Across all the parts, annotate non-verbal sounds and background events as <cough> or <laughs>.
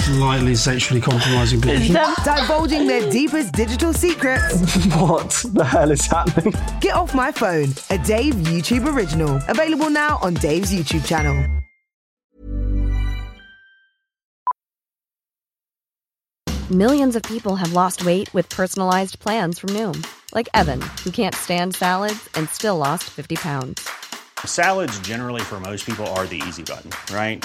Slightly sexually compromising people. Divulging their deepest digital secrets. <laughs> What the hell is happening? Get Off My Phone, a Dave YouTube original. Available now on Dave's YouTube channel. Millions of people have lost weight with personalized plans from Noom, like Evan, who can't stand salads and still lost 50 pounds. Salads, generally, for most people, are the easy button, right?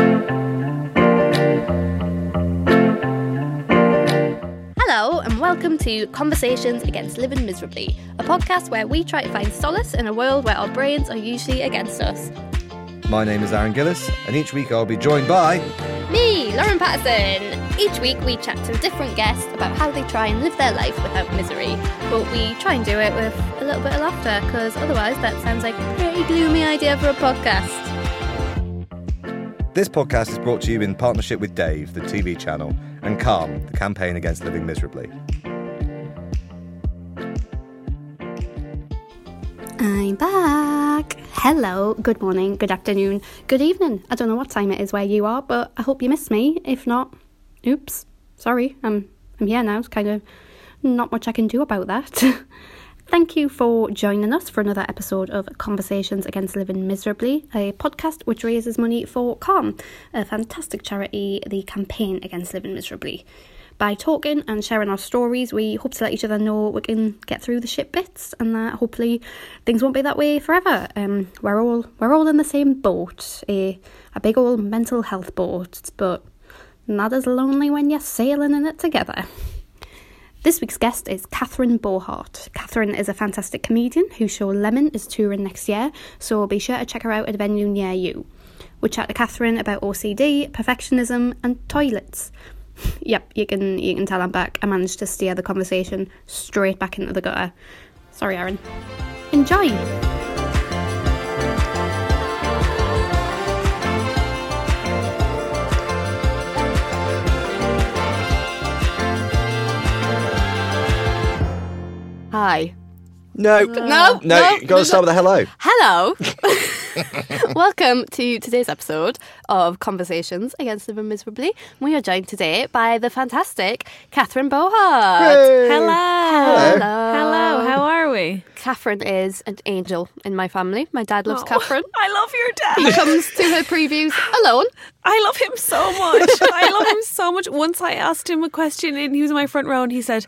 Welcome to Conversations Against Living Miserably, a podcast where we try to find solace in a world where our brains are usually against us. My name is Aaron Gillies, and each week I'll be joined by. Me, Lauren Pattison. Each week we chat to a different guest about how they try and live their life without misery, but we try and do it with a little bit of laughter, because otherwise that sounds like a pretty gloomy idea for a podcast. This podcast is brought to you in partnership with Dave, the TV channel, and Calm, the campaign against living miserably. I'm back. Hello, good morning, good afternoon, good evening. I don't know what time it is where you are, but I hope you missed me. If not, oops, sorry. I'm I'm here now. It's kind of not much I can do about that. <laughs> Thank you for joining us for another episode of Conversations Against Living Miserably, a podcast which raises money for Calm, a fantastic charity, the campaign against living miserably. By talking and sharing our stories, we hope to let each other know we can get through the shit bits, and that hopefully things won't be that way forever. Um, we're all we're all in the same boat, a a big old mental health boat, but not as lonely when you're sailing in it together. This week's guest is Catherine Bohart. Catherine is a fantastic comedian whose show Lemon is touring next year, so be sure to check her out at a venue near you. We chat to Catherine about OCD, perfectionism, and toilets. <laughs> yep, you can you can tell I'm back. I managed to steer the conversation straight back into the gutter. Sorry, Aaron. Enjoy. Hi. No, No, no, no, you got to start with a hello. Hello. <laughs> <laughs> Welcome to today's episode of Conversations Against Living Miserably. We are joined today by the fantastic Catherine Bohart. Hey. Hello. Hello. Hello. How are we? Catherine is an angel in my family. My dad loves Oh, Catherine. I love your dad. He comes to her previews alone. I love him so much. I love him so much. Once I asked him a question and he was in my front row and he said,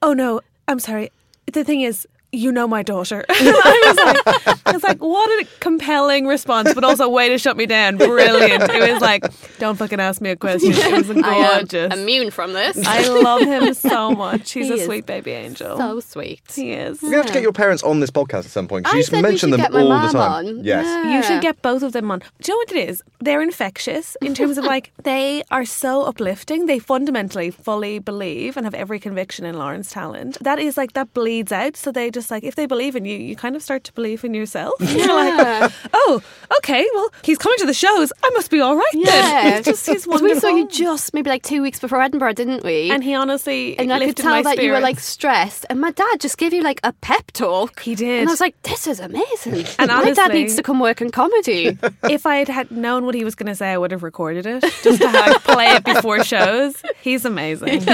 Oh no, I'm sorry. The thing is, "You know my daughter." <laughs> I was like, "It's like what a compelling response, but also way to shut me down. Brilliant." It was like, "Don't fucking ask me a question." It was <laughs> I am gorgeous. immune from this. I love him so much. He's He a sweet baby angel. so sweet. he is. We're going to have to get your parents on this podcast at some point I because said we mention should them get my all the mum time. on. Yes. Yeah. You should get both of them on. Do you know what it is? They're infectious in terms of <laughs> like they are so uplifting. They fundamentally fully believe and have every conviction in Lauren's talent. That is like that bleeds out. So they just like if they believe in you, you kind of start to believe in yourself. <laughs> You're like, oh, okay, well he's coming to the shows. I must be all right Yeah, then. <laughs> just he's 'Cause we saw you just maybe like two weeks before Edinburgh, didn't we? And he honestly and I could tell my that you were like stressed. And my dad just gave you like a pep talk. He did. And I was like, this is amazing. And my dad needs to come work in comedy. <laughs> if I had had known what he was going to say, I would have recorded it just to have play it before shows. He's amazing.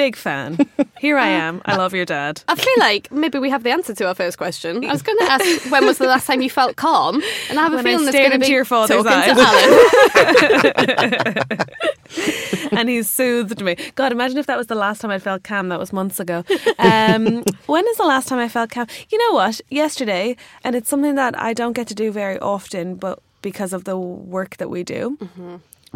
Big fan. Here I am. I love your dad. I feel like maybe we have the answer to our first question. I was going to ask when was the last time you felt calm, and I have When a I feeling it's stared going to into your father's Alan. <laughs> and he soothed me. God, imagine if that was the last time I felt calm. That was months ago. Um, <laughs> when is the last time I felt calm? You know what? Yesterday, and it's something that I don't get to do very often, but because of the work that we do.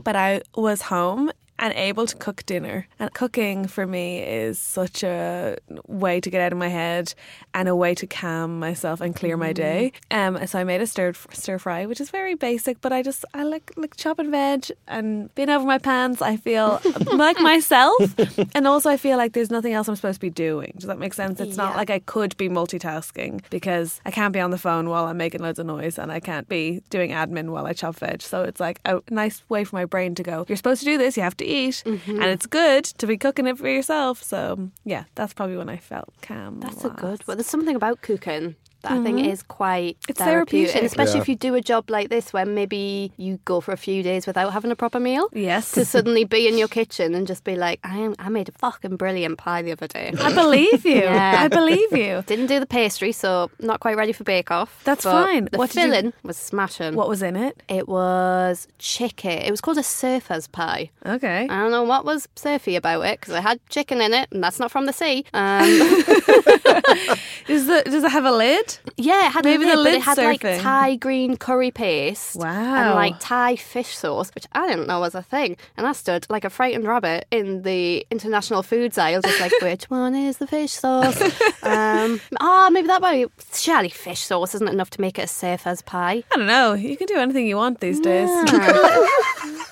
But I was home and able to cook dinner. And cooking for me is such a way to get out of my head and a way to calm myself and clear my day. Um, so I made a stir stir fry, which is very basic, but I just I like like chopping veg and being over my pants. I feel <laughs> like myself, and also I feel like there's nothing else I'm supposed to be doing. Does that make sense? It's not like I could be multitasking because I can't be on the phone while I'm making loads of noise, and I can't be doing admin while I chop veg. So it's like a nice way for my brain to go. You're supposed to do this. You have to eat, Mm-hmm. and it's good to be cooking it for yourself. So yeah, that's probably when I felt calm. That's a good. Well, there's something about cooking that I think is quite It's therapeutic, and therapeutic. especially Yeah. if you do a job like this where maybe you go for a few days without having a proper meal. Yes. To suddenly be in your kitchen and just be like, I am, I made a fucking brilliant pie the other day. I believe you. <laughs> Yeah. I believe you. <laughs> Didn't do the pastry, so not quite ready for Bake Off. That's but fine. The What did you- filling was smashing. What was in it? It was chicken. It was called a surfer's pie. Okay. I don't know what was surfy about it because I had chicken in it, and that's not from the sea. Um, <laughs> Is the, does it have a lid? Yeah, it had Maybe a the lid, it had like. Thai green curry paste. Wow. And like Thai fish sauce, which I didn't know was a thing. And I stood like a frightened rabbit in the international foods aisle, just like, <laughs> which one is the fish sauce? um, oh, <laughs> maybe that be. Surely fish sauce isn't enough to make it as safe as pie. I don't know. You can do anything you want these days. <laughs>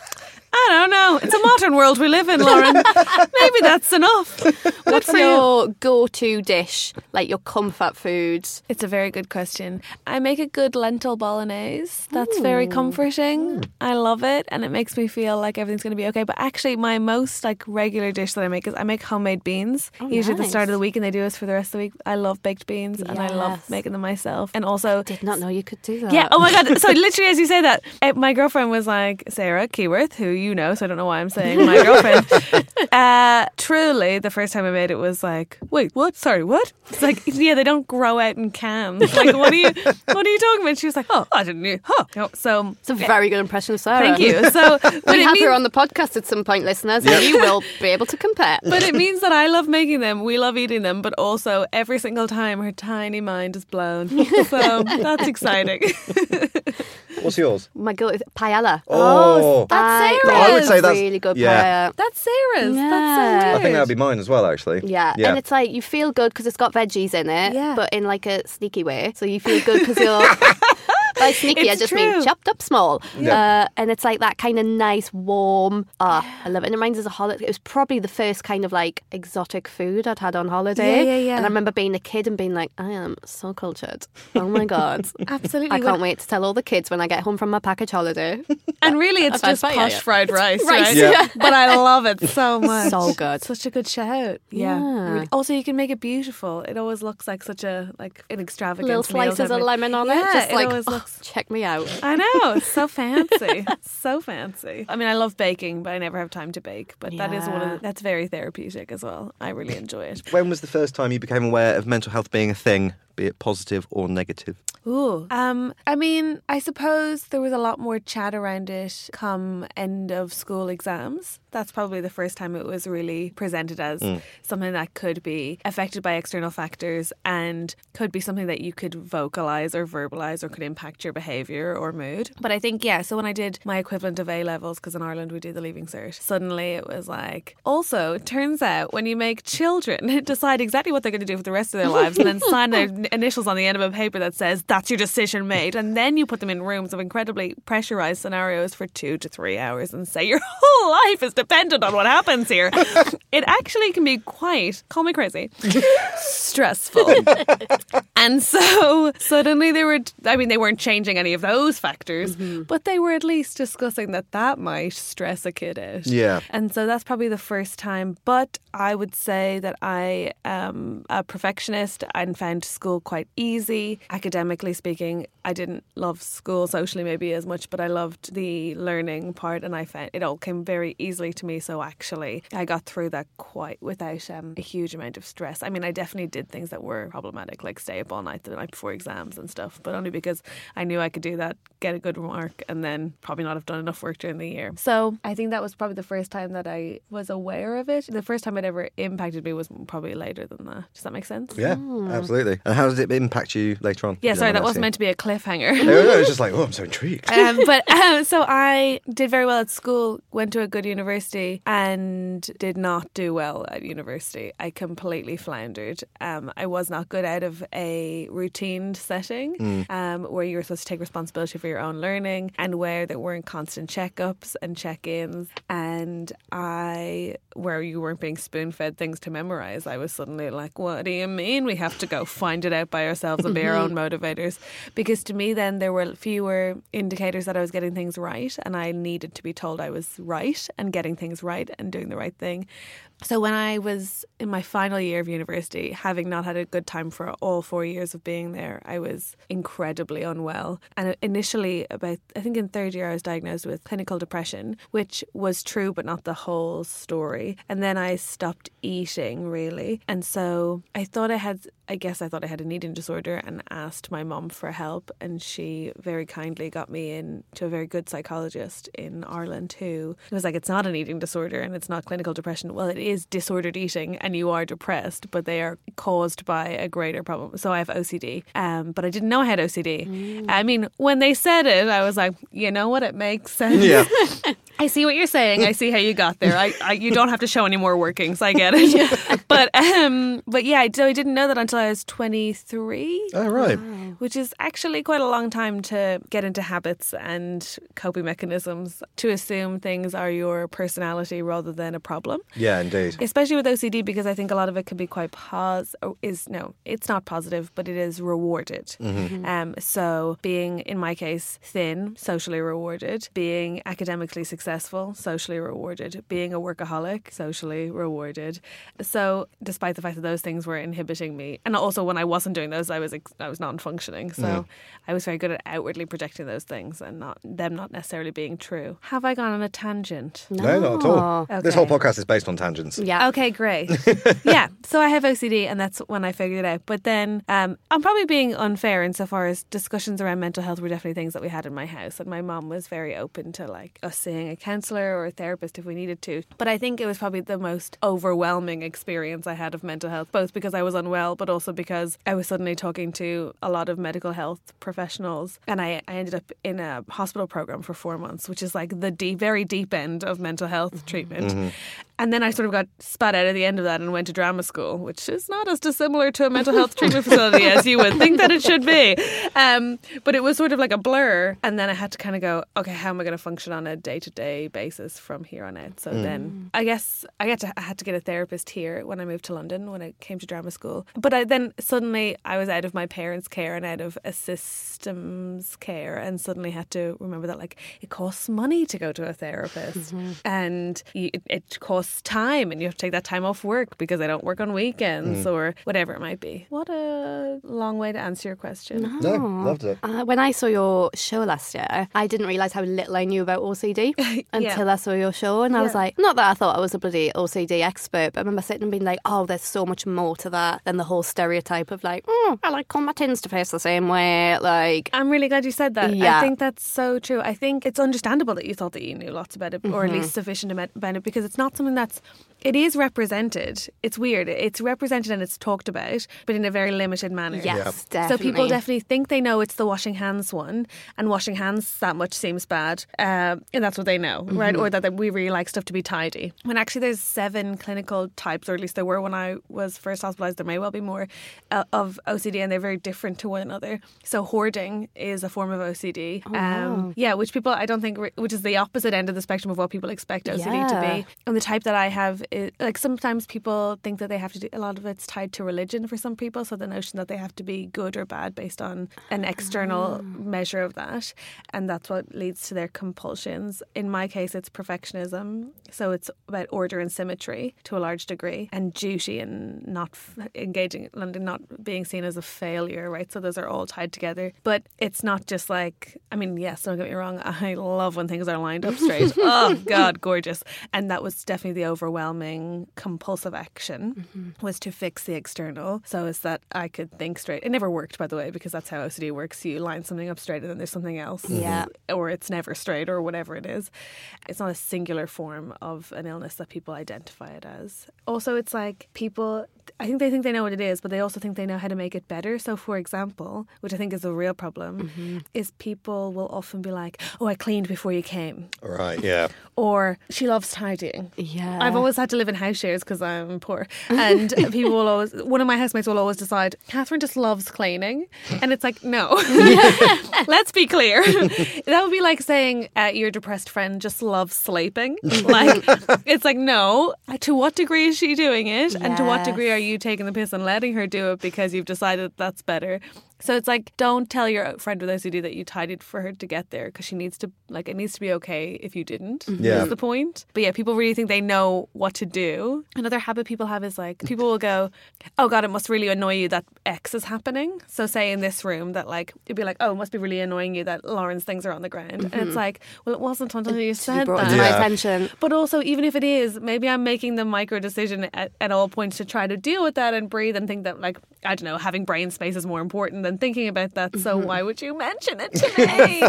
I don't know. It's a modern world we live in, Lauren. <laughs> Maybe that's enough. What's for your go-to dish, like your comfort food? It's a very good question. I make a good lentil bolognese. That's very comforting. I love it, and it makes me feel like everything's going to be okay. But actually, my most like regular dish that I make is I make homemade beans. Usually at the start of the week, and they do this for the rest of the week. I love baked beans, and I love making them myself. And also, I Did not know you could do that. yeah. Oh my god. So <laughs> literally, as you say that, eh, my girlfriend was like Sarah Keyworth, who you know, so I don't know why I'm saying my girlfriend. <laughs> uh, truly, the first time I made it was like, wait, what? Sorry, what? It's like, yeah, they don't grow out in cans. <laughs> Like, what are you? What are you talking about? She was like, oh, I didn't know. Huh. No, so It's a very good impression of Sarah. thank you. So, <laughs> but We it have means, her on the podcast at some point, listeners, and you will be able to compare. but it means that I love making them. We love eating them, but also every single time her tiny mind is blown. So that's exciting. What's yours? My girl is paella. Oh, That's I, Sarah's. I would say that's- really good yeah. paella. That's Sarah's. Yeah. That's so I think that would be mine as well, actually. Yeah. Yeah. and it's like you feel good because it's got veggies in it, Yeah. but in like a sneaky way. So you feel good because you're. <laughs> <laughs> By sneaky, I It's just mean chopped up small. Yeah. Uh, and it's like that kind of nice, warm. Ah, I love it. And it reminds us of holiday. It was probably the first kind of like exotic food I'd had on holiday. Yeah, yeah, yeah. And I remember being a kid and being like, I am so cultured. Oh my God. <laughs> Absolutely. I can't When- wait to tell all the kids when I get home from my package holiday. And really, it's <laughs> just paella, posh yeah. fried rice, rice, right? Yeah. <laughs> But I love it so much. So good. Such a good shout. Yeah. Yeah. Also, you can make it beautiful. It always looks like such a like an extravagant Little slices of lemon on Yeah, it. Just it like, always oh, looks- check me out. <laughs> I know. It's so fancy. <laughs> so fancy. I mean, I love baking, but I never have time to bake. But that is one of the, that's very therapeutic as well. I really enjoy it. When was the first time you became aware of mental health being a thing be it positive or negative? Ooh. Um, I mean, I suppose there was a lot more chat around it come end of school exams. That's probably the first time it was really presented as Mm. something that could be affected by external factors and could be something that you could vocalize or verbalize or could impact your behavior or mood. But I think, yeah, so when I did my equivalent of A levels, because in Ireland we do the leaving cert, suddenly it was like, also, it turns out when you make children <laughs> decide exactly what they're going to do for the rest of their lives and then sign their <laughs> initials on the end of a paper that says that's your decision made, and then you put them in rooms of incredibly pressurized scenarios for two to three hours and say your <laughs> whole life is dependent on what happens here. <laughs> it actually can be quite, call me crazy, <laughs> stressful. and so suddenly they were, I mean, they weren't changing any of those factors, mm-hmm. but they were at least discussing that that might stress a kid out. Yeah. And so that's probably the first time. But I would say that I am a perfectionist and found school quite easy. Academically speaking, I didn't love school socially maybe as much, but I loved the learning part and I found it all came very easily to me. So actually, I got through that quite without um, a huge amount of stress. I mean, I definitely did things that were problematic, like stay up all night the night before exams and stuff, but only because I knew I could do that, get a good mark, and then probably not have done enough work during the year. So I think that was probably the first time that I was aware of it. The first time ever impacted me was probably later than that. Does that make sense? Yeah, absolutely. And how does it impact you later on? Yeah, sorry, that wasn't meant to be a cliffhanger. asking? No, no, it's just <laughs> like, oh, I'm so intrigued. um, but um, so I did very well at school, went to a good university, and did not do well at university. I completely floundered. Um, I was not good out of a routine setting Mm. um, where you were supposed to take responsibility for your own learning and where there weren't constant checkups and check ins. And I, where you weren't being spoon fed things to memorize, I was suddenly like, what do you mean we have to go find it out by ourselves and be our own mm-hmm. motivators? Because to me, then there were fewer indicators that I was getting things right, and I needed to be told I was right and getting things right and doing the right thing. So when I was in my final year of university, having not had a good time for all four years of being there, I was incredibly unwell. And initially, about I think in third year, I was diagnosed with clinical depression, which was true but not the whole story. And then I stopped eating really, and so I thought I had. I guess I thought I had an eating disorder and asked my mom for help, and she very kindly got me in to a very good psychologist in Ireland who was like, "It's not an eating disorder and it's not clinical depression. Well, it is disordered eating, and you are depressed, but they are caused by a greater problem. So I have OCD, um, but I didn't know I had OCD. I mean, when they said it, I was like, you know what, it makes sense. Yeah. <laughs> I see what you're saying. I see how you got there. I, I you don't have to show any more workings. I get it. <laughs> But um, but yeah, so I didn't know that until I was 23. Oh, right. Which is actually quite a long time to get into habits and coping mechanisms to assume things are your personality rather than a problem. Yeah, indeed. Especially with OCD, because I think a lot of it can be quite pos. Is no, it's not positive, but it is rewarded. Mhm. Um, so being, in my case, thin, socially rewarded. Being academically successful, socially rewarded. Being a workaholic, socially rewarded. So despite the fact that those things were inhibiting me, and also when I wasn't doing those, I was ex- I was non-functioning. So. I was very good at outwardly projecting those things and not them not necessarily being true. Have I gone on a tangent? No, not at all. This whole podcast is based on tangents. Yeah. Okay, great. <laughs> yeah. So I have OCD, and that's when I figured it out. But then um, I'm probably being unfair insofar as discussions around mental health were definitely things that we had in my house, and my mom was very open to like us seeing a counselor or a therapist if we needed to. But I think it was probably the most overwhelming experience I had of mental health, both because I was unwell, but also because I was suddenly talking to a lot of medical health professionals, and I, I ended up in a hospital program for four months, which is like the deep, very deep end of mental health treatment. Mhm. And then I sort of got spat out at the end of that and went to drama school, which is not as dissimilar to a mental health treatment facility as you would think that it should be. Um, but it was sort of like a blur. And then I had to kind of go, okay, how am I going to function on a day to day basis from here on out? So Mm. then I guess I got to I had to get a therapist here when I moved to London when I came to drama school. But I then suddenly I was out of my parents' care and out of a system's care, and suddenly had to remember that like it costs money to go to a therapist, and you, it, it costs less time and you have to take that time off work because I don't work on weekends Mm. or whatever it might be. What a long way to answer your question. No, loved it. Uh, when I saw your show last year, I didn't realise how little I knew about OCD <laughs> until I saw your show. And I was like, not that I thought I was a bloody OCD expert, but I remember sitting and being like, oh, there's so much more to that than the whole stereotype of like, mm, I like all my tins to face the same way. Like, I'm really glad you said that. Yeah. I think that's so true. I think it's understandable that you thought that you knew lots about it, or at Mhm. least sufficient amo- about it, because it's not something that's. It is represented. It's weird. It's represented and it's talked about, but in a very limited manner. Yes, So people definitely. definitely think they know it's the washing hands one, and washing hands that much seems bad, um, and that's what they know, right? Mhm. Or that, that we really like stuff to be tidy. When actually there's seven clinical types, or at least there were when I was first hospitalized. There may well be more uh, of OCD, and they're very different to one another. So hoarding is a form of OCD. Oh, wow. Yeah, which people I don't think, re- which is the opposite end of the spectrum of what people expect OCD to be. And the that I have, is, like sometimes people think that they have to do a lot of it's tied to religion for some people. So the notion that they have to be good or bad based on an external Ah. measure of that, and that's what leads to their compulsions. In my case, it's perfectionism. So it's about order and symmetry to a large degree, and duty and not f- engaging not being seen as a failure, right? So those are all tied together. But it's not just like, I mean, yes, don't get me wrong, <laughs> I love when things are lined up straight. <laughs> oh, God, gorgeous. And that was definitely the overwhelming compulsive action mm-hmm. was to fix the external so as that I could think straight. It never worked, by the way, because that's how OCD works. You line something up straight and then there's something else. Mm-hmm. Yeah. Or it's never straight or whatever it is. It's not a singular form of an illness that people identify it as. Also, it's like people, I think they think they know what it is, but they also think they know how to make it better. So, for example, which I think is a real problem, is people will often be like, oh, I cleaned before you came. Right, yeah. <laughs> Or she loves tidying. Yeah. I've always had to live in house shares because I'm poor. And <laughs> people will always, one of my housemates will always decide, Catherine just loves cleaning. And it's like, no. <laughs> Let's be clear. that would be like saying uh, your depressed friend just loves sleeping. Like, it's like, no. To what degree is she doing it? And to what degree are you taking the piss and letting her do it because you've decided that's better? So it's like, don't tell your friend with OCD that you tidied for her to get there because she needs to, like, it needs to be okay if you didn't. Yeah. Is the point. But yeah, people really think they know what to do. Another habit people have is like, people will go, oh God, it must really annoy you that X is happening. So say in this room that like, it'd be like, oh, it must be really annoying you that Lauren's things are on the ground. And it's Mhm. like, well, it wasn't until you said brought that. to my Yeah. attention. But also, even if it is, maybe I'm making the micro decision at, at all points to try to deal with that and breathe and think that, like, I don't know, having brain space is more important than thinking about that. So Mm-hmm. why would you mention it to me?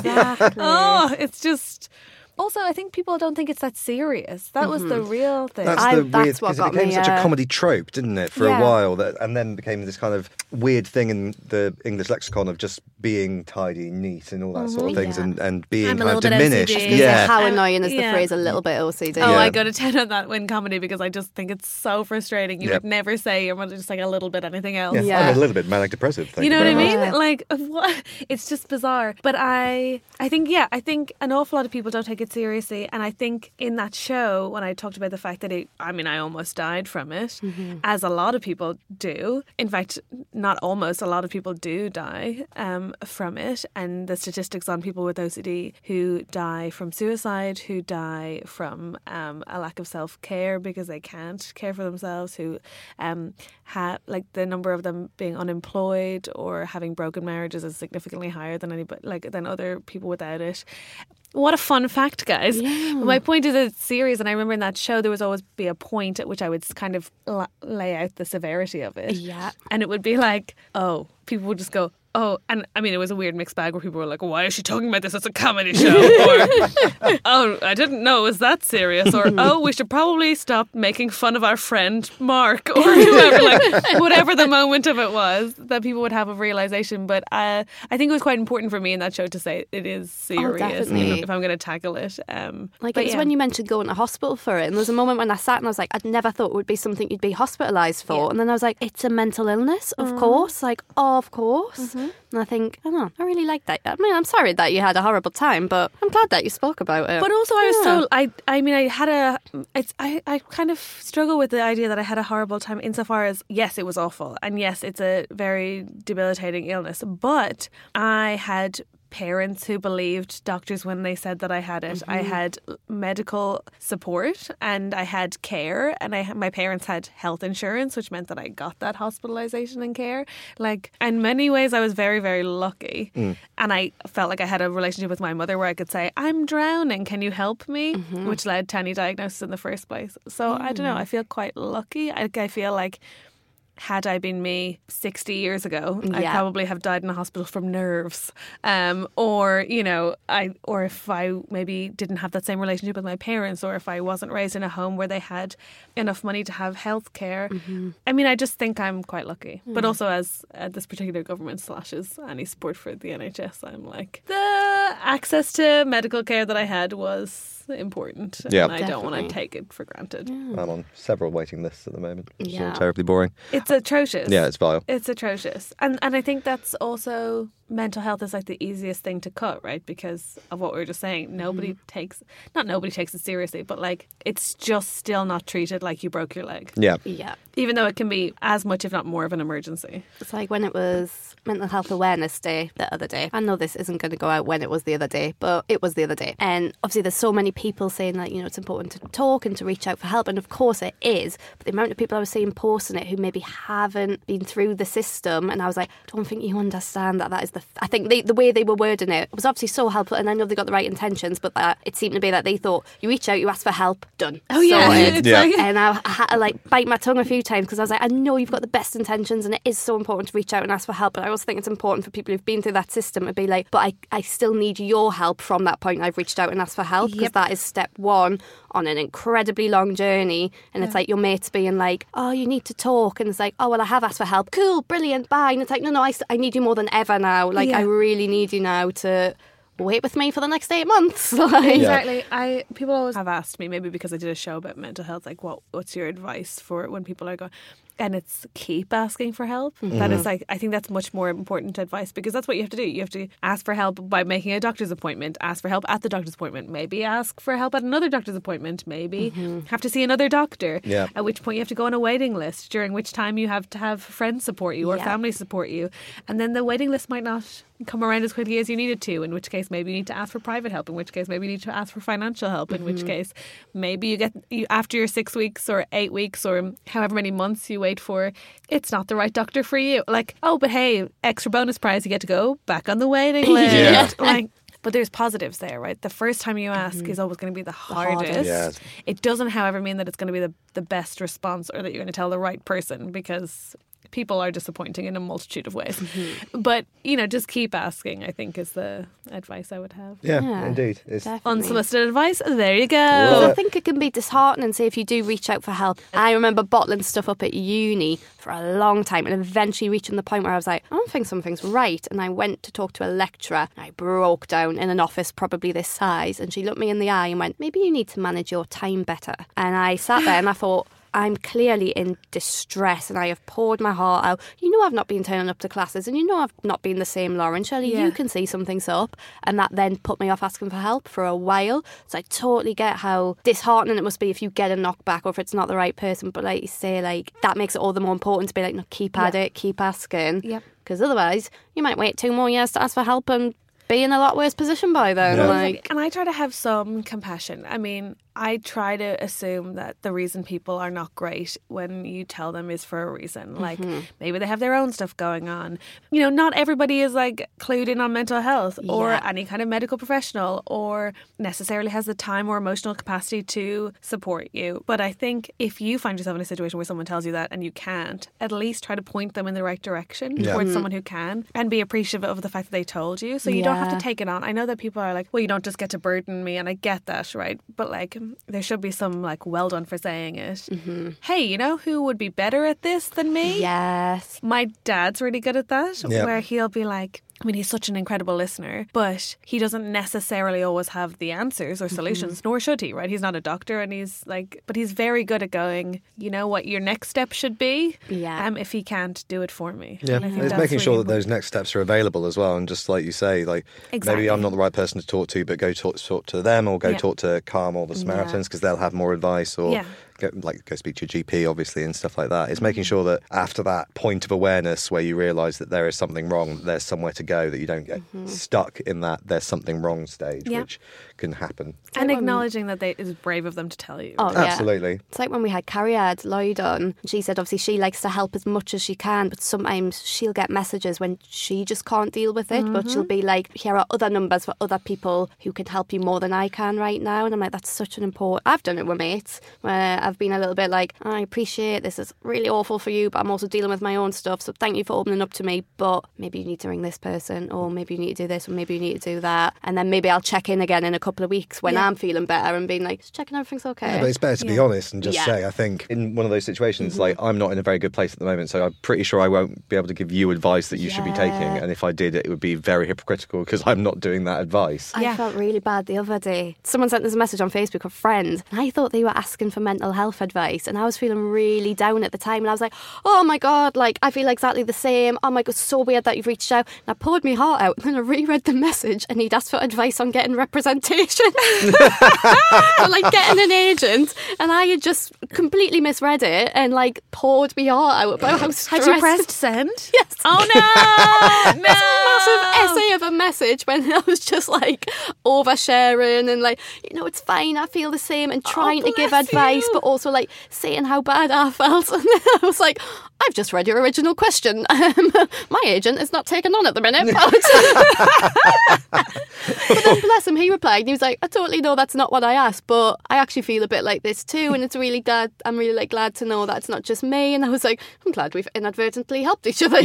<laughs> Oh, it's just. Also, I think people don't think it's that serious. That was the real thing. That's the weird because it became such a comedy trope, didn't it, for Yeah. a while, that, and then became this kind of weird thing in the English lexicon of just being tidy, neat, and all that sort of Mhm. things, Yeah. and, and being I'm kind of diminished. OCD. Yeah, How annoying is the yeah. phrase a little bit OCD? Oh, I Yeah. go to 10 on that in comedy because I just think it's so frustrating. You Yep. would never say you're just like a little bit anything else. yeah. I'm a little bit manic depressive. Thank you know what I mean? much. Like, <laughs> what? It's just bizarre. But I, I think, yeah, I think an awful lot of people don't take it seriously. And I think in that show, when I talked about the fact that it, I mean, I almost died from it, as a lot of people do. In fact, not almost, a lot of people do die um, from it. And the statistics on people with OCD who die from suicide, who die from um, a lack of self care because they can't care for themselves, who um, have like the number of them being unemployed or having broken marriages is significantly higher than anybody like than other people without it. What a fun fact, guys! My point is, a series, and I remember in that show there was always be a point at which I would kind of la- lay out the severity of it. Yeah. and it would be like, oh, people would just go. Oh, and I mean, it was a weird mixed bag where people were like, "Why is she talking about this? It's a comedy show." Or, <laughs> "Oh, I didn't know it was that serious." Or, <laughs> "Oh, we should probably stop making fun of our friend Mark," or whoever, like <laughs> whatever the moment of it was that people would have a realization. But uh, I think it was quite important for me in that show to say it is serious definitely. if I'm going to tackle it. Um, Like it's yeah. when you mentioned going to hospital for it, and there was a moment when I sat and I was like, I'd never thought it would be something you'd be hospitalised for, and then I was like, it's a mental illness, of Mm. course, like of course. Mm-hmm. And I think, I know, I really like that. I mean, I'm sorry that you had a horrible time, but I'm glad that you spoke about it. But also, I was Yeah. so I. I mean, I had a. It's. I. I kind of struggle with the idea that I had a horrible time. Insofar as yes, it was awful, and yes, it's a very debilitating illness. But I had parents who believed doctors when they said that I had it. I Mhm. had medical support and I had care, and I my parents had health insurance, which meant that I got that hospitalization and care. Like in many ways, I was very very lucky, Mm. and I felt like I had a relationship with my mother where I could say, "I'm drowning, can you help me?" Mhm. which led to any diagnosis in the first place. So I don't know. Mm. I feel quite lucky. I, I feel like had I been me 60 years ago, I'd probably have died in a hospital from nerves. Um, or, you know, I or if I maybe didn't have that same relationship with my parents or if I wasn't raised in a home where they had enough money to have health care. I mean, I just think I'm quite lucky. But Mm. also as uh, this particular government slashes any support for the NHS, I'm like, the access to medical care that I had was important. Yeah. And I don't want to take it for granted. I'm on several waiting lists at the moment. It's all Yeah. terribly boring. It's atrocious. Yeah, it's vile. It's atrocious. And and I think that's also mental health is like the easiest thing to cut, right? Because of what we were just saying. Nobody Mm-hmm. takes not nobody takes it seriously, but like it's just still not treated like you broke your leg. Yeah. Yeah. Even though it can be as much if not more of an emergency. It's like when it was Mental Health Awareness Day the other day. I know this isn't going to go out when it was the other day, but it was the other day. And obviously, there's so many people saying that, you know, it's important to talk and to reach out for help. And of course, it is. But the amount of people I was seeing posting it who maybe haven't been through the system, and I was like, don't think you understand that that is the. I think they, the way they were wording it was obviously so helpful. And I know they got the right intentions, but that it seemed to be that they thought you reach out, you ask for help, done. Oh, yeah. Yeah. <laughs> like- And I, I had to like bite my tongue a few times because I was like, I know you've got the best intentions and it is so important to reach out and ask for help. But I also think it's important for people who've been through that system to be like, but I, I still need your help from that point I've reached out and asked for help because that is step one on an incredibly long journey. And it's like your mates being like, oh, you need to talk. And it's like, oh, well, I have asked for help. Cool, brilliant, bye. And it's like, no, no, I, I need you more than ever now. Like, Yeah. I really need you now to wait with me for the next eight months. <laughs> like, Exactly. I people always have asked me maybe because I did a show about mental health, like what what's your advice for when people are going, and it's keep asking for help. That is like I think that's much more important advice because that's what you have to do. You have to ask for help by making a doctor's appointment, ask for help at the doctor's appointment, maybe ask for help at another doctor's appointment, maybe have to see another doctor. Yeah. At which point you have to go on a waiting list, during which time you have to have friends support you or Yeah. family support you, and then the waiting list might not come around as quickly as you needed to. In which case, maybe you need to ask for private help. In which case, maybe you need to ask for financial help. In which Mhm. case, maybe you get you after your six weeks or eight weeks or however many months you wait for, it's not the right doctor for you. Like, oh, but hey, extra bonus prize, you get to go back on the waiting <laughs> list. Yeah. <laughs> Like. But there's positives there, right? The first time you ask mm-hmm. is always going to be the hardest. hardest. Yes. It doesn't, however, mean that it's going to be the, the best response or that you're going to tell the right person because people are disappointing in a multitude of ways. Mm-hmm. But, you know, just keep asking, I think, is the advice I would have. Yeah, Yeah, indeed. It's, definitely. Unsolicited advice, there you go. Because I think it can be disheartening, say, if you do reach out for help. I remember bottling stuff up at uni for a long time and eventually reaching the point where I was like, oh, I don't think something's right. And I went to talk to a lecturer. I broke down in an office probably this size. And she looked me in the eye and went, Maybe you need to manage your time better. And I sat there and I thought, I'm clearly in distress and I have poured my heart out. You know, I've not been turning up to classes and you know, I've not been the same Lauren. Surely Yeah. you can see something's up. And that then put me off asking for help for a while. So I totally get how disheartening it must be if you get a knockback or if it's not the right person. But like you say, like that makes it all the more important to be like, no, keep at Yeah. it, keep asking. Yep. Because otherwise, you might wait two more years to ask for help and be in a lot worse position by then. Yeah. Like, and I try to have some compassion. I mean, I try to assume that the reason people are not great when you tell them is for a reason. Like Mhm. maybe they have their own stuff going on. You know, not everybody is like clued in on mental health or Yeah. any kind of medical professional or necessarily has the time or emotional capacity to support you. But I think if you find yourself in a situation where someone tells you that and you can't, at least try to point them in the right direction Yeah. towards Mhm. someone who can and be appreciative of the fact that they told you. So you don't have to take it on. I know that people are like, well, you don't just get to burden me, and I get that, right? But like, there should be some like, well done for saying it. Mm-hmm. Hey, you know who would be better at this than me? yes. My dad's really good at that, Yeah. where he'll be like, I mean, he's such an incredible listener, but he doesn't necessarily always have the answers or solutions, nor should he, right? He's not a doctor, and he's like, but he's very good at going, you know what your next step should be, Yeah. um, if he can't do it for me. Yeah, And I think it's making really sure that those next steps are available as well, and just like you say, like Exactly. maybe I'm not the right person to talk to, but go talk, talk to them, or go Yeah. talk to Calm or the Samaritans because they'll have more advice, or Yeah. Go, like go speak to your GP, obviously, and stuff like that. It's making sure that after that point of awareness where you realise that there is something wrong, there's somewhere to go, that you don't get mm-hmm. stuck in that there's something wrong stage, Yeah. which can happen. And acknowledging that they is brave of them to tell you. Oh, yeah. Absolutely. It's like when we had Carrie had Lloyd on. She said obviously she likes to help as much as she can, but sometimes she'll get messages when she just can't deal with it. But she'll mm-hmm. be like, here are other numbers for other people who can help you more than I can right now. And I'm like, that's such an important. I've done it with mates where I've been a little bit like, I appreciate this is really awful for you, but I'm also dealing with my own stuff. So thank you for opening up to me. But maybe you need to ring this person, or maybe you need to do this, or maybe you need to do that. And then maybe I'll check in again in a couple of weeks when Yeah. I'm feeling better and being like, just checking everything's okay. Yeah, but it's better to be honest and just Yeah. say, I think in one of those situations, Mm-hmm. like I'm not in a very good place at the moment, so I'm pretty sure I won't be able to give you advice that you should be taking. And if I did, it would be very hypocritical because I'm not doing that advice. I felt really bad the other day. Someone sent us a message on Facebook, a friend, and I thought they were asking for mental health advice. And I was feeling really down at the time. And I was like, oh my God, like, I feel exactly the same. Oh my God, so weird that you've reached out. And I poured my heart out. <laughs> And then I reread the message, and he'd asked for advice on getting representation. <laughs> or, like, getting an agent. And I had just completely misread it and, like, poured my heart out about how Had stressed you pressed send? <laughs> Yes. Oh no! no! Massive essay of a message when <laughs> I was just like oversharing and like, you know, it's fine, I feel the same, and trying to give bless advice, you. but also like saying how bad I felt. <laughs> And then I was like, I've just read your original question. <laughs> Um, my agent is not taken on at the minute. But, but then bless him, he replied, and he was like, I totally know that's not what I asked, but I actually feel a bit like this too, and it's really glad. I'm really like glad to know that it's not just me. And I was like, I'm glad we've inadvertently helped each other.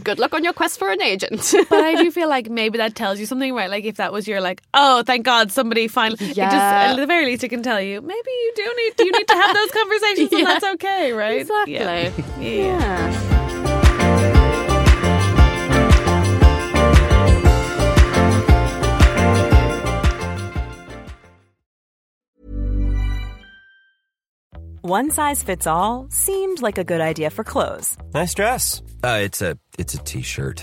Good luck on your quest for an agent. <laughs> But I do feel like maybe that tells you something, right? Like if that was your like, oh, thank God, somebody finally. It just Yeah. at the very least, it can tell you maybe you do need you need to have those conversations, and <laughs> that's okay, right? Exactly. Yeah. yeah. Yeah. One size fits all seemed like a good idea for clothes Nice dress. Uh, it's a it's a t-shirt.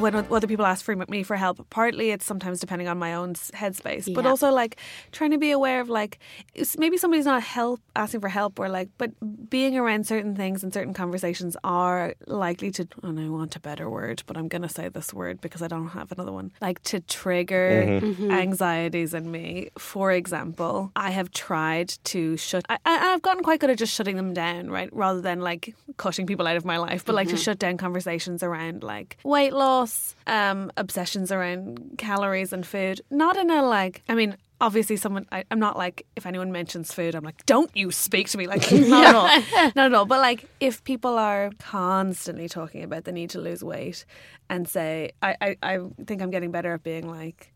When other people ask for me for help, partly it's sometimes depending on my own s- headspace, but also like trying to be aware of like maybe somebody's not help asking for help or like, but being around certain things and certain conversations are likely to. And I want a better word, but I'm gonna say this word because I don't have another one. Like to trigger Mm-hmm. anxieties in me. For example, I have tried to shut. I, I, I've gotten quite good at just shutting them down, right, rather than like cutting people out of my life, but like Mm-hmm. to shut down conversations around like weight loss, um, obsessions around calories and food. Not in a like, I mean, obviously, someone, I, I'm not like, if anyone mentions food, I'm like, don't you speak to me. Like, <laughs> not at all. Not at all. But like, if people are constantly talking about the need to lose weight and say, I, I, I think I'm getting better at being like,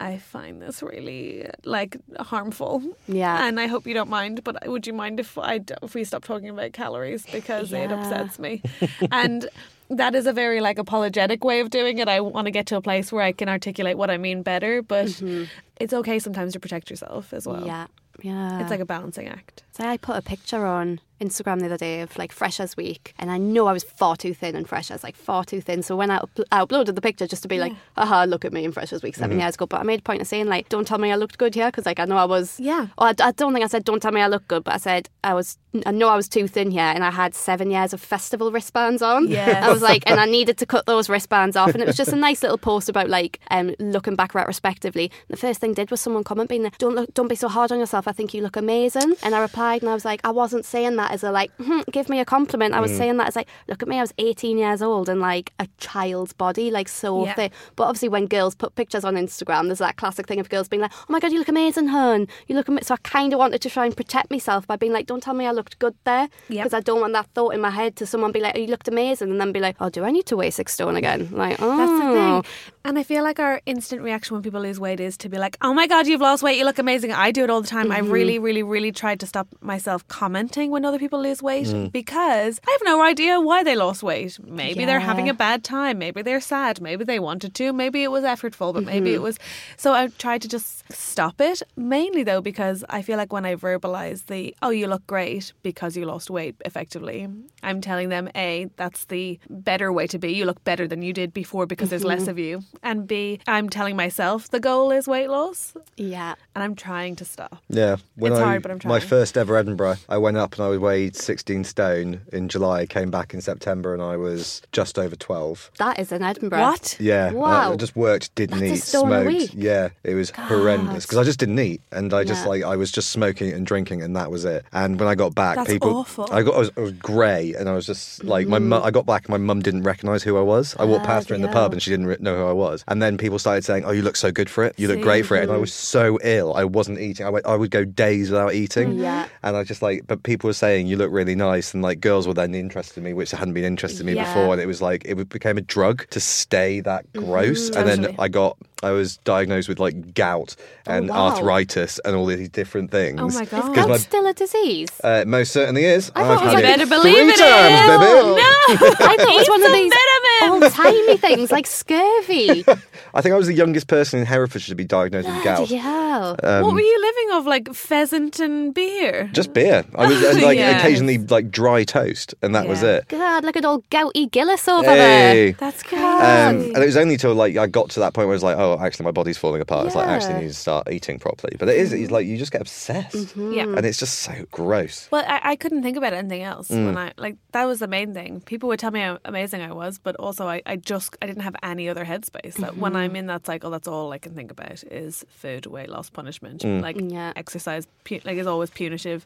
I find this really like harmful. Yeah. And I hope you don't mind, but would you mind if i if we stop talking about calories because it upsets me? <laughs> and that is a very like apologetic way of doing it. I want to get to a place where I can articulate what I mean better, but mm-hmm. it's okay sometimes to protect yourself as well. Yeah. Yeah. It's like a balancing act. So I put a picture on Instagram the other day of like Freshers Week, and I know I was far too thin and Freshers, like far too thin. So when I, upl- I uploaded the picture just to be like, haha, look at me in Freshers Week 7 Mhm. years ago. But I made a point of saying like, don't tell me I looked good here, because like I know I was. Yeah. Or I, I don't think I said don't tell me I look good, but I said I was. I know I was too thin here, and I had seven years of festival wristbands on. Yes. <laughs> I was like, and I <laughs> needed to cut those wristbands off, and it was just a nice little post about like um, looking back retrospectively. The first thing did was someone comment being like, don't look, don't be so hard on yourself. I think you look amazing. And I replied, and I was like, I wasn't saying that as a like, "Hmm, give me a compliment. I was Mm. saying that as like, look at me, I was 18 years old and like a child's body, like so Yeah. thick. But obviously, when girls put pictures on Instagram, there's that classic thing of girls being like, oh my god, you look amazing, hun. You look amazing. So I kind of wanted to try and protect myself by being like, don't tell me I looked good there, Yep. because I don't want that thought in my head to someone be like, oh, you looked amazing, and then be like, oh, do I need to weigh six stone again? Like, oh, That's the thing. And I feel like our instant reaction when people lose weight is to be like, oh my God, you've lost weight. You look amazing. I do it all the time. I Mhm. really, really, really tried to stop myself commenting when other people lose weight Mm. because I have no idea why they lost weight. Maybe they're having a bad time. Maybe they're sad. Maybe they wanted to. Maybe it was effortful, but maybe Mhm. it was. So I tried to just stop it. Mainly though, because I feel like when I verbalize the, oh, you look great because you lost weight effectively, I'm telling them, A, that's the better way to be. You look better than you did before because there's less Mhm. of you. And B, I'm telling myself the goal is weight loss. Yeah. And I'm trying to stop. Yeah, when It's I hard, but I'm trying. my first ever Edinburgh, I went up and I weighed 16 stone in July. Came back in September and I was just over 12. That is in Edinburgh. What? Yeah, I- Wow. I just worked, didn't That's eat, a smoked. week. Yeah, it was horrendous because I just didn't eat, and I just Yeah. like I was just smoking and drinking, and that was it. And when I got back, That's people, awful. I got I was, I was grey, and I was just like my Mm. mum. I got back, and my mum didn't recognise who I was. I walked past her in the pub, and she didn't re- know who I was. And then people started saying, "Oh, you look so good for it. You look See? great for it." And I was so ill, I wasn't eating. I went, I would go days without eating. Yeah. And I just like, but people were saying you look really nice, and like girls were then interested in me, which hadn't been interested in me Yeah. before, and it was like it became a drug to stay that gross. Mhm. And then I got, I was diagnosed with like gout and Oh, wow. arthritis and all these different things. Oh my Is God. 'Cause gout my- still a disease? uh, it most certainly is. I thought it was had better believe it times, is. baby. <laughs> I thought it was one of these vitamin. old timey things like scurvy. <laughs> I think I was the youngest person in Herefordshire to be diagnosed with gout. Bloody hell. Um, what were you living off? Like pheasant and beer? Just beer. I was <laughs> and, like Yes. occasionally like dry toast, and that was it. God, look at old gouty Gillies over Hey. there. That's crazy. Um, and it was only till like I got to that point where I was like, oh, actually, my body's falling apart. It's like I actually need to start eating properly. But it is, it's like you just get obsessed, Mm-hmm. Yeah. and it's just so gross. Well, I, I couldn't think about anything else Mm. when I like that was the main thing. People would tell me how amazing I was, but also I, I just I didn't have any other headspace. That when Mm-hmm. I'm in that cycle, that's all I can think about is food, weight loss, punishment. Mm. Like Yeah. exercise, pu- like is always punitive.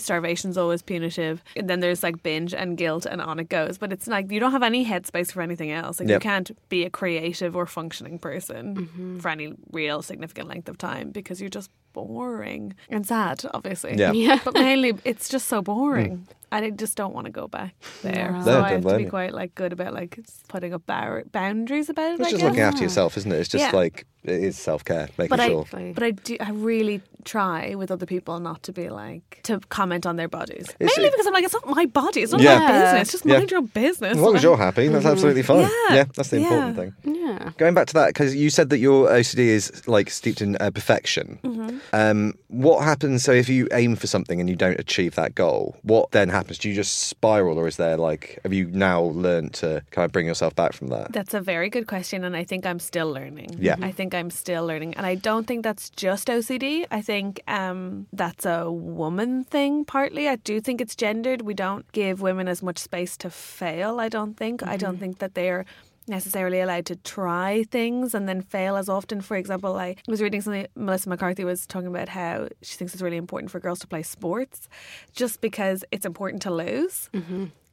Starvation's always punitive. And then there's like binge and guilt, and on it goes. But it's like you don't have any headspace for anything else. Like you can't be a creative or functioning person Mm-hmm. for any real significant length of time because you're just boring and sad, obviously. Yeah. Yeah. But mainly, it's just so boring. And I just don't want to go back there. No. So I have to be quite like good about like putting up bar- boundaries about it. It's I just guess. looking after yourself, isn't it? It's just Yeah. like it is self care, making But I, sure. but I do. I really try with other people not to be like to comment on their bodies. It's- Mainly because I'm like, it's not my body. It's not Yeah. my business. Just Yeah. mind your business. As long as you're happy, that's absolutely fine. Yeah. Yeah, that's the important thing. Yeah. Going back to that, because you said that your OCD is like steeped in uh, perfection. Mm-hmm. Um, what happens? So if you aim for something and you don't achieve that goal, what then happens? Do you just spiral, or is there like have you now learned to kind of bring yourself back from that? That's a very good question, and I think I'm still learning. Yeah. I think I'm still learning, and I don't think that's just OCD. I think um, that's a woman thing partly. I do think it's gendered. We don't give women as much space to fail. I don't think. I don't think that they're necessarily allowed to try things and then fail as often. For example, I was reading something Melissa McCarthy was talking about how she thinks it's really important for girls to play sports just because it's important to lose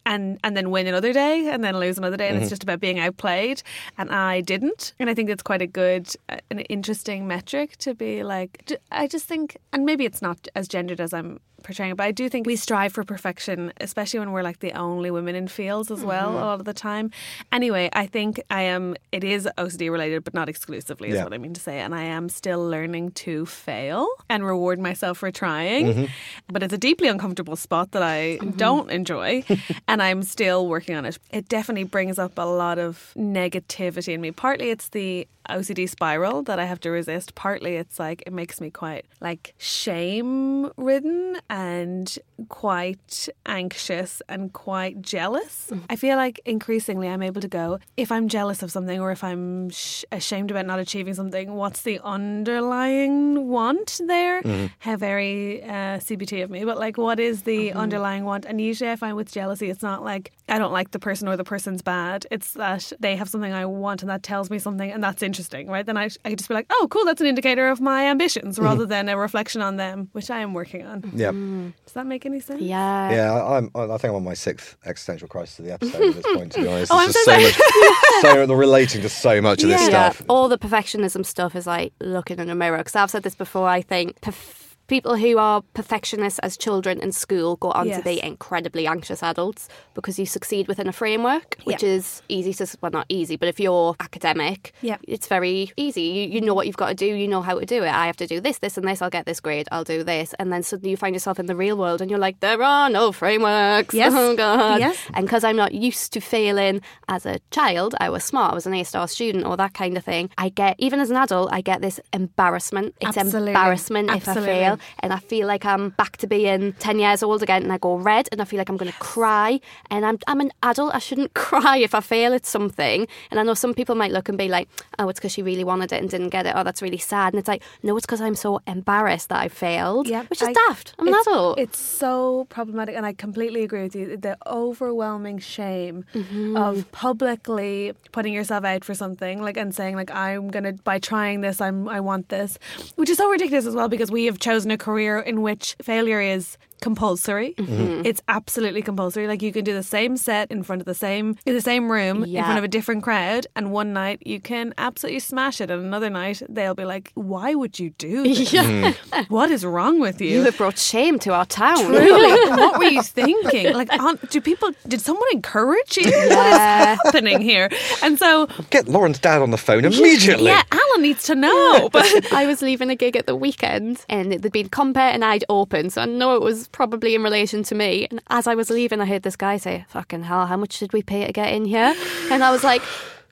and and then win another day and then lose another day and it's just about being outplayed and I didn't. And I think it's quite a good uh, an interesting metric to be like I just think and maybe it's not as gendered as I'm portraying it but I do think we strive for perfection especially when we're like the only women in fields as well mm-hmm. a lot of the time anyway I think I am it is OCD related but not exclusively is Yeah. what I mean to say and I am still learning to fail and reward myself for trying mm-hmm. but it's a deeply uncomfortable spot that I mm-hmm. don't enjoy <laughs> and I'm still working on it. It definitely brings up a lot of negativity in me. Partly it's the OCD spiral that I have to resist. Partly it's like it makes me quite like shame ridden and quite anxious and quite jealous. I feel like increasingly I'm able to go if I'm jealous of something or if I'm sh- ashamed about not achieving something, what's the underlying want there? Mhm. How very uh, CBT of me, but like what is the underlying want? And usually I find with jealousy, it's not like I don't like the person or the person's bad. It's that they have something I want and that tells me something and that's interesting, right? Then I, I could just be like, oh, cool, that's an indicator of my ambitions mm-hmm. rather than a reflection on them, which I am working on. Yep. Mm. Does that make any sense? Yeah. Yeah, I, I'm. I think I'm on my sixth existential crisis of the episode at this <laughs> point. To be honest, Oh, There's I'm just so so much, so <laughs> relating to so much of this stuff. All the perfectionism stuff is like looking in a mirror. Because I've said this before. I think perf- people who are perfectionists as children in school go on Yes. to be incredibly anxious adults because you succeed within a framework, which Yeah. is easy to well not easy, but if you're academic, Yeah. it's very easy. You you know what you've got to do. You know how to do it. I have to do this, this, and this. I'll get this grade. I'll do this, and then suddenly you find yourself in the real world, and you're like, there are no frameworks. Yes. <laughs> Oh god. Yes. And because I'm not used to failing as a child, I was smart, I was an A star student, or that kind of thing. I get, even as an adult, I get this embarrassment. It's Absolutely. embarrassment if I fail. And I feel like I'm back to being 10 years old again, and I go red, and I feel like I'm going to cry. And I'm, I'm an adult, I shouldn't <laughs> cry if I fail at something. And I know some people might look and be like, oh, it's because she really wanted it and didn't get it. Oh, that's really sad. And it's like, no, it's because I'm so embarrassed that I failed, which is I- daft. I'm an it's, adult. It's so problematic, and I completely agree with you. The overwhelming shame Mm-hmm. of publicly putting yourself out for something, like and saying, like, I'm gonna by trying this, I'm I want this, which is so ridiculous as well because we have chosen a career in which failure is compulsory. Mhm. It's absolutely compulsory. Like you can do the same set in front of the same in the same room in front of a different crowd, and one night you can absolutely smash it, and another night they'll be like, "Why would you do <laughs> this? Yeah. <laughs> What is wrong with you?" You have brought shame to our town. Truly, <laughs> what were you thinking? Like, on, do people? Did someone encourage you? What Yeah. is happening here? And so, Get Lauren's dad on the phone immediately. yeah, Alan needs to know. But I was leaving a gig at the weekend and there'd been compare and I'd opened, so I know it was probably in relation to me. And as I was leaving, I heard this guy say, Fucking hell, how much did we pay to get in here? And I was like,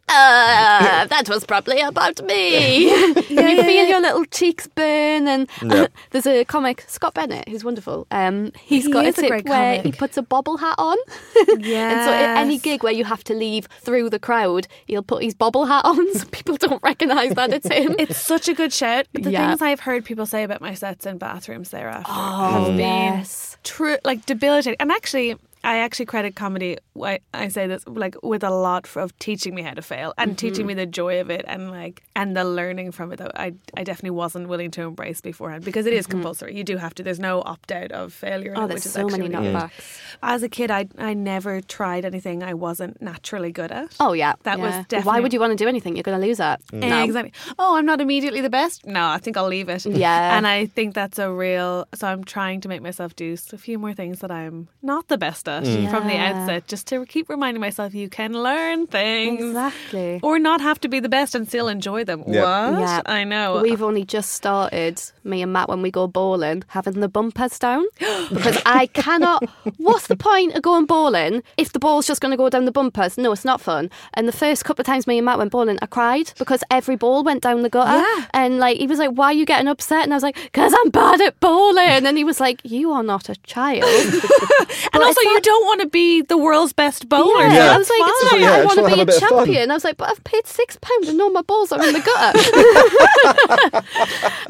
uh, that was probably about me. <laughs> and <laughs> you yeah, feel yeah. your little cheeks burn. And Yeah. <laughs> there's a comic, Scott Bennett, who's wonderful. Um, he's He got is a a tip great where comic. he puts a bobble hat on. And so at any gig where you have to leave through the crowd, he'll put his bobble hat on so people don't recognise that it's him. it's such a good shout. The Yeah. things I've heard people say about my sets in bathrooms thereafter Oh, have been true, like debilitating. And actually, I actually credit comedy. I, I say this like with a lot of teaching me how to fail and teaching Mm-hmm. me the joy of it and like and the learning from it that I I definitely wasn't willing to embrace beforehand because it is compulsory. You do have to. There's no opt out of failure. Mm-hmm. Oh, there's which is so many really knockbacks. As a kid, I I never tried anything I wasn't naturally good at. Oh yeah, That was definitely- Why would you want to do anything? You're going to lose it. Yeah, exactly. Oh, I'm not immediately the best. No, I think I'll leave it. Yeah. And I think that's a real. So I'm trying to make myself do a few more things that I'm not the best at Mm. from the outset, just to keep reminding myself you can learn things. Exactly. Or not have to be the best and still enjoy them. Yeah. What? Yeah. I know. We've only just started, me and Matt, when we go bowling, having the bumpers down. <gasps> Because I cannot. What's the point of going bowling if the ball's just going to go down the bumpers? No, it's not fun. And the first couple of times me and Matt went bowling, I cried because every ball went down the gutter. Yeah. And like, he was like, Why are you getting upset? And I was like, Because I'm bad at bowling. And he was like, You are not a child. <laughs> <laughs> and also, you don't want to be the world's best bowler. Yeah, Yeah. I was like, it's not that Yeah, I want to be a a bit of fun. champion. I was like, but I've paid six pounds and all my balls are in the gutter.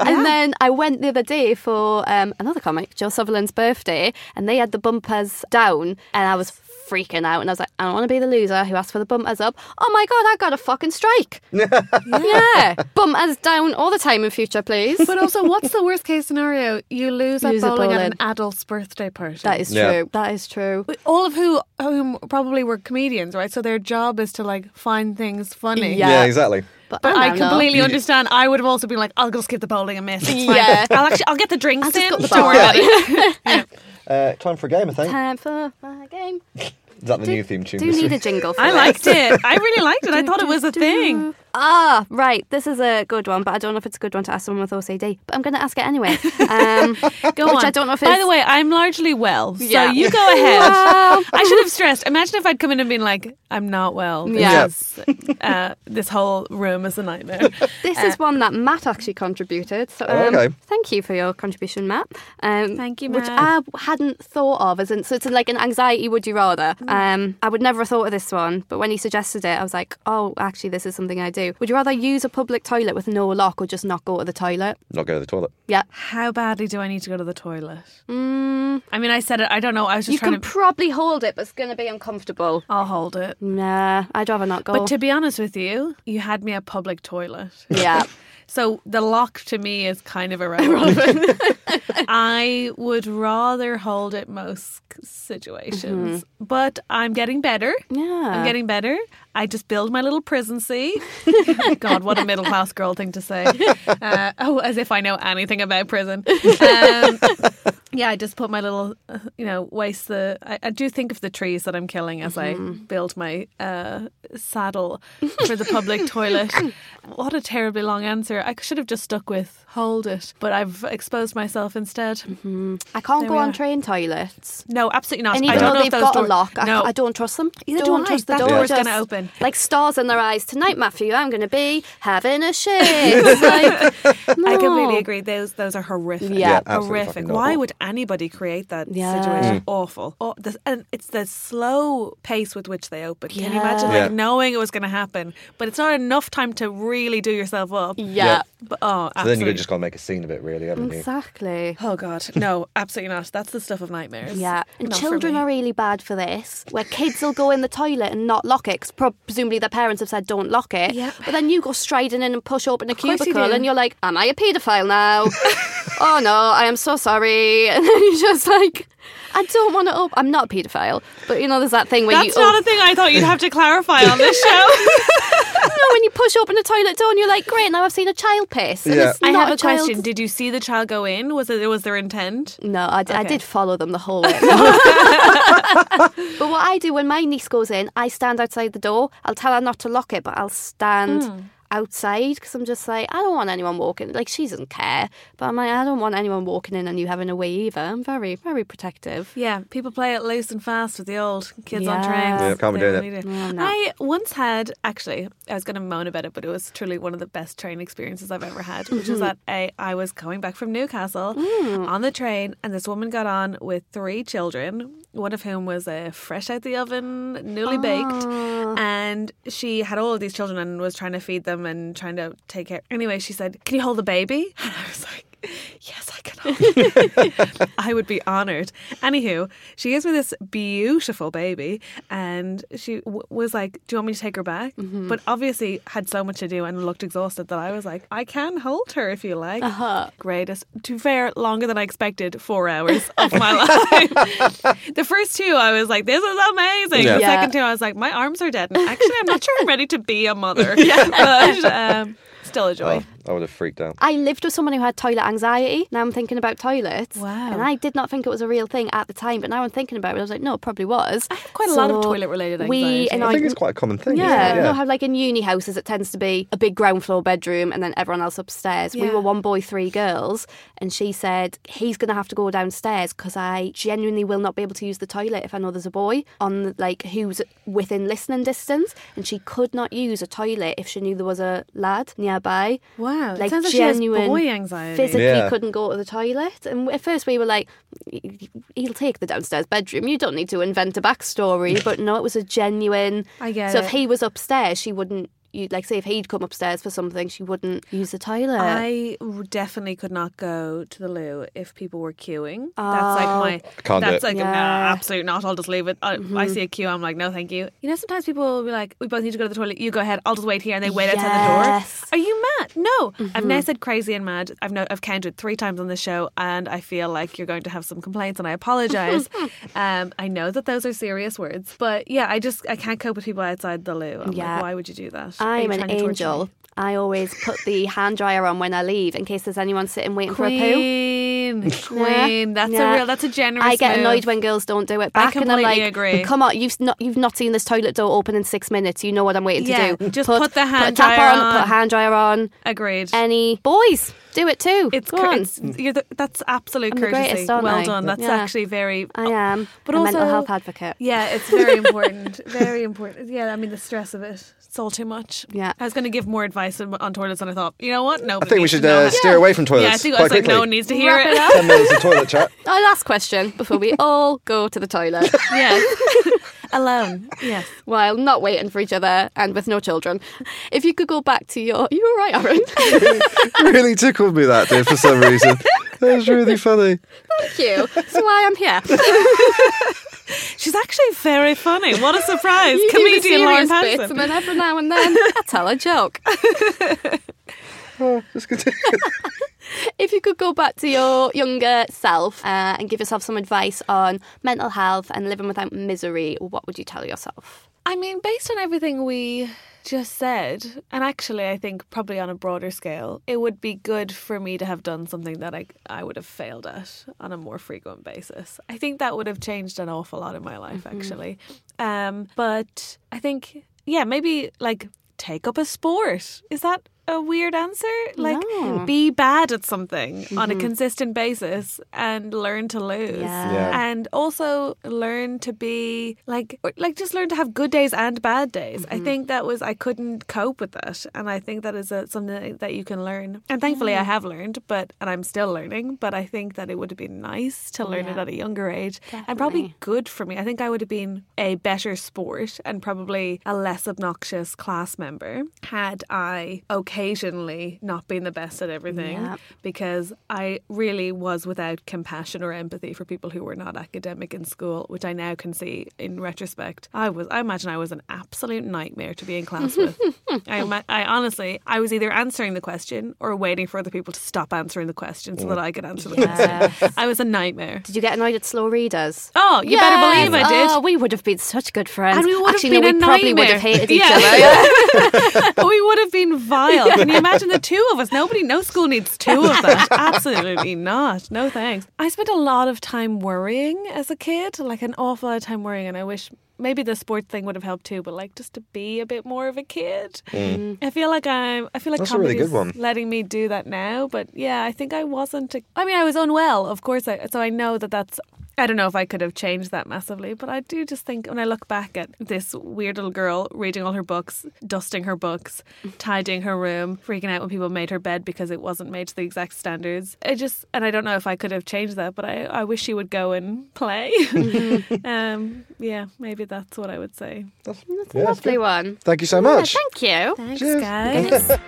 <laughs> and then I went the other day for um, another comic, Joe Sutherland's birthday, and they had the bumpers down, and I was freaking out. And I was like, I don't want to be the loser who asked for the bumpers up. Oh my god, I got a fucking strike. <laughs> yeah, bumpers down all the time in future, please. But also, what's the worst case scenario? You lose, Lose at at bowling, at an adult's birthday party. that is Yeah. true. That is true. all of who whom probably were comedians, right? So their job is to like find things funny. Yeah. Yeah, exactly. But, But I don't know. completely understand. I would have also been like, I'll just give the bowling a miss. It's fine. Yeah. I'll actually I'll get the drinks I'll just in. got the Don't worry about it. <laughs> Uh, time for a game, I think. Time for my game. <laughs> Is that the new theme tune? Do you need a jingle for it? I this. liked it. I really liked it. I <laughs> thought it was a thing. Ah, right. This is a good one, but I don't know if it's a good one to ask someone with OCD. But I'm going to ask it anyway. Um, <laughs> Go which on. I don't know if By the way, I'm largely well, so Yeah. you go ahead. Well- I should have stressed. Imagine if I'd come in and been like, "I'm not well." Yeah. Uh, this whole room is a nightmare. <laughs> This Uh, is one that Matt actually contributed. So, um, okay. thank you for your contribution, Matt. Um, Thank you, Matt. Which I hadn't thought of as in, so it's like an anxiety. Would you rather? Mm. Um, I would never have thought of this one, but when he suggested it, I was like, oh, actually, this is something I do. Would you rather use a public toilet with no lock or just not go to the toilet? Not go to the toilet. Yeah. How badly do I need to go to the toilet? Mm, I mean, I said it. I don't know. I was just you trying can to. probably hold it, but it's going to be uncomfortable. I'll hold it. Nah, I'd rather not go. But to be honest with you, you had me a public toilet. yeah. <laughs> So the lock to me is kind of irrelevant. <laughs> <laughs> I would rather hold it most situations, mm-hmm. but I'm getting better. Yeah. I'm getting better. I just build my little prison see. <laughs> God, what a middle class girl thing to say. <laughs> Uh, oh, as if I know anything about prison. <laughs> Um, yeah, I just put my little, uh, you know, waste the. I, I do think of the trees that I'm killing as I build my uh, saddle for the public toilet. What a terribly long answer. I should have just stuck with hold it, but I've exposed myself instead. I can't There go on are. train toilets. No, absolutely not. And I even don't though know they've got doors, a lock, No, I, I don't trust them. Either don't do I. trust the That door. door's just gonna open. Like stars in their eyes. Tonight, Matthew, I'm going to be having a shit. It's <laughs> like, I completely agree. Those those are horrific. Yeah. Yeah, horrific. Why would anybody create that Yeah. situation? Mm. Awful. Oh, this, and it's the slow pace with which they open. Can you Yeah. imagine, Yeah. like knowing it was going to happen, but it's not enough time to really do yourself up. Yeah. But, oh, So then you just got to make a scene of it, really, haven't you? Exactly. Oh God, no, absolutely not. That's the stuff of nightmares. Yeah, and Not children are really bad for this, where kids will go in the toilet and not lock it, 'cause pro- presumably their parents have said don't lock it. Yep. But then you go striding in and push open a you cubicle, and you're like, "Am I a paedophile now?" <laughs> oh no, I am so sorry. <laughs> And then you're just like, "I don't want to op I'm not a paedophile, but you know, there's that thing where That's you not a thing I thought you'd have to clarify on this <laughs> show. You know, when you push open the toilet door and you're like, "Great, now I've seen a child piss." Yeah. I have a, child- question. Did you see the child go in? Was it was their intent? No, I, d- I Okay. did follow them the whole way. <laughs> but what I do when my niece goes in, I stand outside the door. I'll tell her not to lock it, but I'll stand Hmm. Outside because I'm just like, I don't want anyone walking. Like, she doesn't care. But I'm like, I don't want anyone walking in and you having a wee either. I'm very, very protective. Yeah, people play it loose and fast with the old kids on trains. Yeah, can't be They doing really it. do. No, no. I once had, actually, I was going to moan about it, but it was truly one of the best train experiences I've ever had, which was <laughs> that I, I was coming back from Newcastle Mm. on the train, and this woman got on with three children, one of whom was uh, fresh out the oven, newly baked, and she had all of these children and was trying to feed them and trying to take care. Anyway, she said, Can you hold the baby? <laughs> And I was like, Yes, I can. I would be honoured. Anywho, she gives me this beautiful baby, and she w- was like, "Do you want me to take her back?" But obviously had so much to do and looked exhausted that I was like, "I can hold her if you like." Uh-huh. Greatest. To fair, longer than I expected. Four hours of my <laughs> life. the first two, I was like, "This is amazing." Yeah. The Yeah. second two, I was like, "My arms are dead." And actually, I'm not sure I'm ready to be a mother. <laughs> yeah. But um, still a joy. Oh, I would have freaked out. I lived with someone who had toilet anxiety. Now I'm thinking about toilets. Wow. And I did not think it was a real thing at the time, but now I'm thinking about it. I was like, no, it probably was. I have quite a lot of toilet-related We, anxiety. in I think it's quite a common thing. yeah, isn't you know how like in uni houses it tends to be a big ground floor bedroom and then everyone else upstairs. We were one boy, three girls, and she said he's going to have to go downstairs because I genuinely will not be able to use the toilet if I know there's a boy on like who's within listening distance, and she could not use a toilet if she knew there was a lad nearby. Wow, it like sounds like she has genuine boy anxiety. Physically Yeah. couldn't go to the toilet, and at first we were like, "He'll take the downstairs bedroom. You don't need to invent a backstory." <laughs> but no, it was a genuine. I get so it. if he was upstairs, she wouldn't. You like say if he'd come upstairs for something, she wouldn't use the toilet. I definitely could not go to the loo if people were queuing. that's like Oh. my. Can't that's it. like Yeah. Mm-hmm. absolute not. I'll just leave it. I, I see a queue. I'm like, no, thank you. You know, sometimes people will be like, we both need to go to the toilet. You go ahead. I'll just wait here, and they wait outside the door. Mm-hmm. Are you mad? No, I've now said crazy and mad. I've no, I've counted three times on the show, and I feel like you're going to have some complaints, and I apologize. <laughs> um, I know that those are serious words, but yeah, I just I can't cope with people outside the loo. I'm Yeah. like, why would you do that? I'm an trying to torture angel. I always put the <laughs> hand dryer on when I leave in case there's anyone sitting waiting for a poo. Queen. <laughs> Queen, Queen. That's Yeah. a real. That's a generous. I get move. annoyed when girls don't do it I back, and I'm completely like, agree. "Come on, you've not you've not seen this toilet door open in six minutes. You know what I'm waiting Yeah, to do. just put the hand put dryer on, on. put a hand dryer on. Agreed. Any boys do it too. It's, Go cur- it's you're the, that's absolute I'm courtesy. greatest, well I? done. That's actually very. I am But a also, mental health advocate. Yeah, it's very <laughs> important. very important. Yeah, I mean the stress of it. It's all too much. Yeah. I was going to give more advice on, on toilets, and I thought, you know what? No. I think we should uh, steer away from toilets. Yeah, I think I quite was like, quickly. no one needs to hear Wrap it. it up. Ten minutes of toilet chat. <laughs> Our last question before we all go to the toilet. <laughs> yeah. <laughs> Alone. Yes. While not waiting for each other and with no children. If you could go back to your. You were right, Aaron. really tickled me that day for some reason. That was really funny. Thank you. That's why I'm here. She's actually very funny. What a surprise. <laughs> You Comedian Lauren serious bits, and then every now and then I tell a joke. <laughs> Oh, just <laughs> continue. If you could go back to your younger self uh, and give yourself some advice on mental health and living without misery, what would you tell yourself? I mean, based on everything we just said, and actually, I think probably on a broader scale, it would be good for me to have done something that I, I would have failed at on a more frequent basis. I think that would have changed an awful lot in my life, actually. Um, but I think, yeah, maybe like take up a sport. Is that a weird answer? Like, No. be bad at something on a mm-hmm. consistent basis and learn to lose. Yeah. Yeah. And also learn to be like, like just learn to have good days and bad days. I mm-hmm. think that was I couldn't cope with that, and I think that is a, something that you can learn. And thankfully, I have learned, but and I'm still learning. But I think that it would have been nice to learn it at a younger age, and probably good for me. I think I would have been a better sport and probably a less obnoxious class member had I occasionally not being the best at everything Yeah. because I really was without compassion or empathy for people who were not academic in school, which I now can see in retrospect. I was, I imagine I was an absolute nightmare to be in class with. <laughs> I, I, honestly, I was either answering the question or waiting for other people to stop answering the question so that I could answer the question. I was a nightmare. Did you get annoyed at slow readers? Oh, you better believe I did. Oh, we would have been such good friends. And we would have been no, a we probably would have nightmare. hated each Yeah. other. <laughs> We would have been vile. <laughs> Can you imagine the two of us? Nobody, no school needs two of that. <laughs> Absolutely not. No thanks. I spent a lot of time worrying as a kid, like an awful lot of time worrying, and I wish maybe the sport thing would have helped too. But like just to be a bit more of a kid. Mm. I feel like I'm. I feel like That's a really good one. letting me do that now. But yeah, I think I wasn't. I mean, I was unwell, of course. I, so I know that that's. I don't know if I could have changed that massively, but I do just think when I look back at this weird little girl reading all her books, dusting her books, tidying her room, freaking out when people made her bed because it wasn't made to the exact standards. I just, and I don't know if I could have changed that, but I, I wish she would go and play. <laughs> um, yeah, maybe that's what I would say. That's, That's a yeah, lovely good. one. Thank you so Yeah, much. thank you. Thanks, Cheers. guys.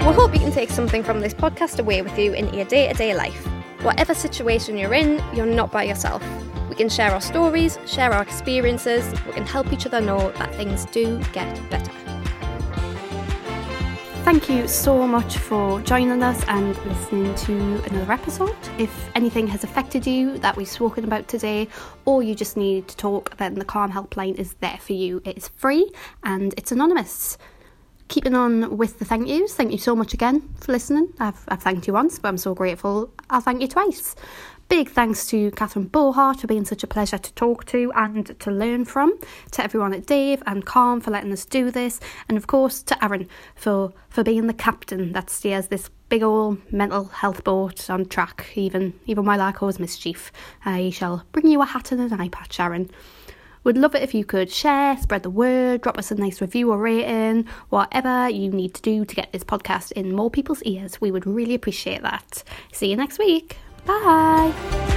We hope you can take something from this podcast away with you in your day to day life. Whatever situation you're in, you're not by yourself. We can share our stories, share our experiences, we can help each other know that things do get better. Thank you so much for joining us and listening to another episode. If anything has affected you that we've spoken about today, or you just need to talk, then the Calm Helpline is there for you. It is free and it's anonymous keeping on with the thank yous. Thank you so much again for listening. I've, I've thanked you once, but I'm so grateful. I'll thank you twice. Big thanks to Catherine Bohart for being such a pleasure to talk to and to learn from. To everyone at Dave and Calm for letting us do this, and of course to Aaron for for being the captain that steers this big old mental health boat on track. Even even while I cause mischief, I shall bring you a hat and an eye patch, Aaron. Would love it if you could share, spread the word, drop us a nice review or rating, whatever you need to do to get this podcast in more people's ears. We would really appreciate that. See you next week. Bye.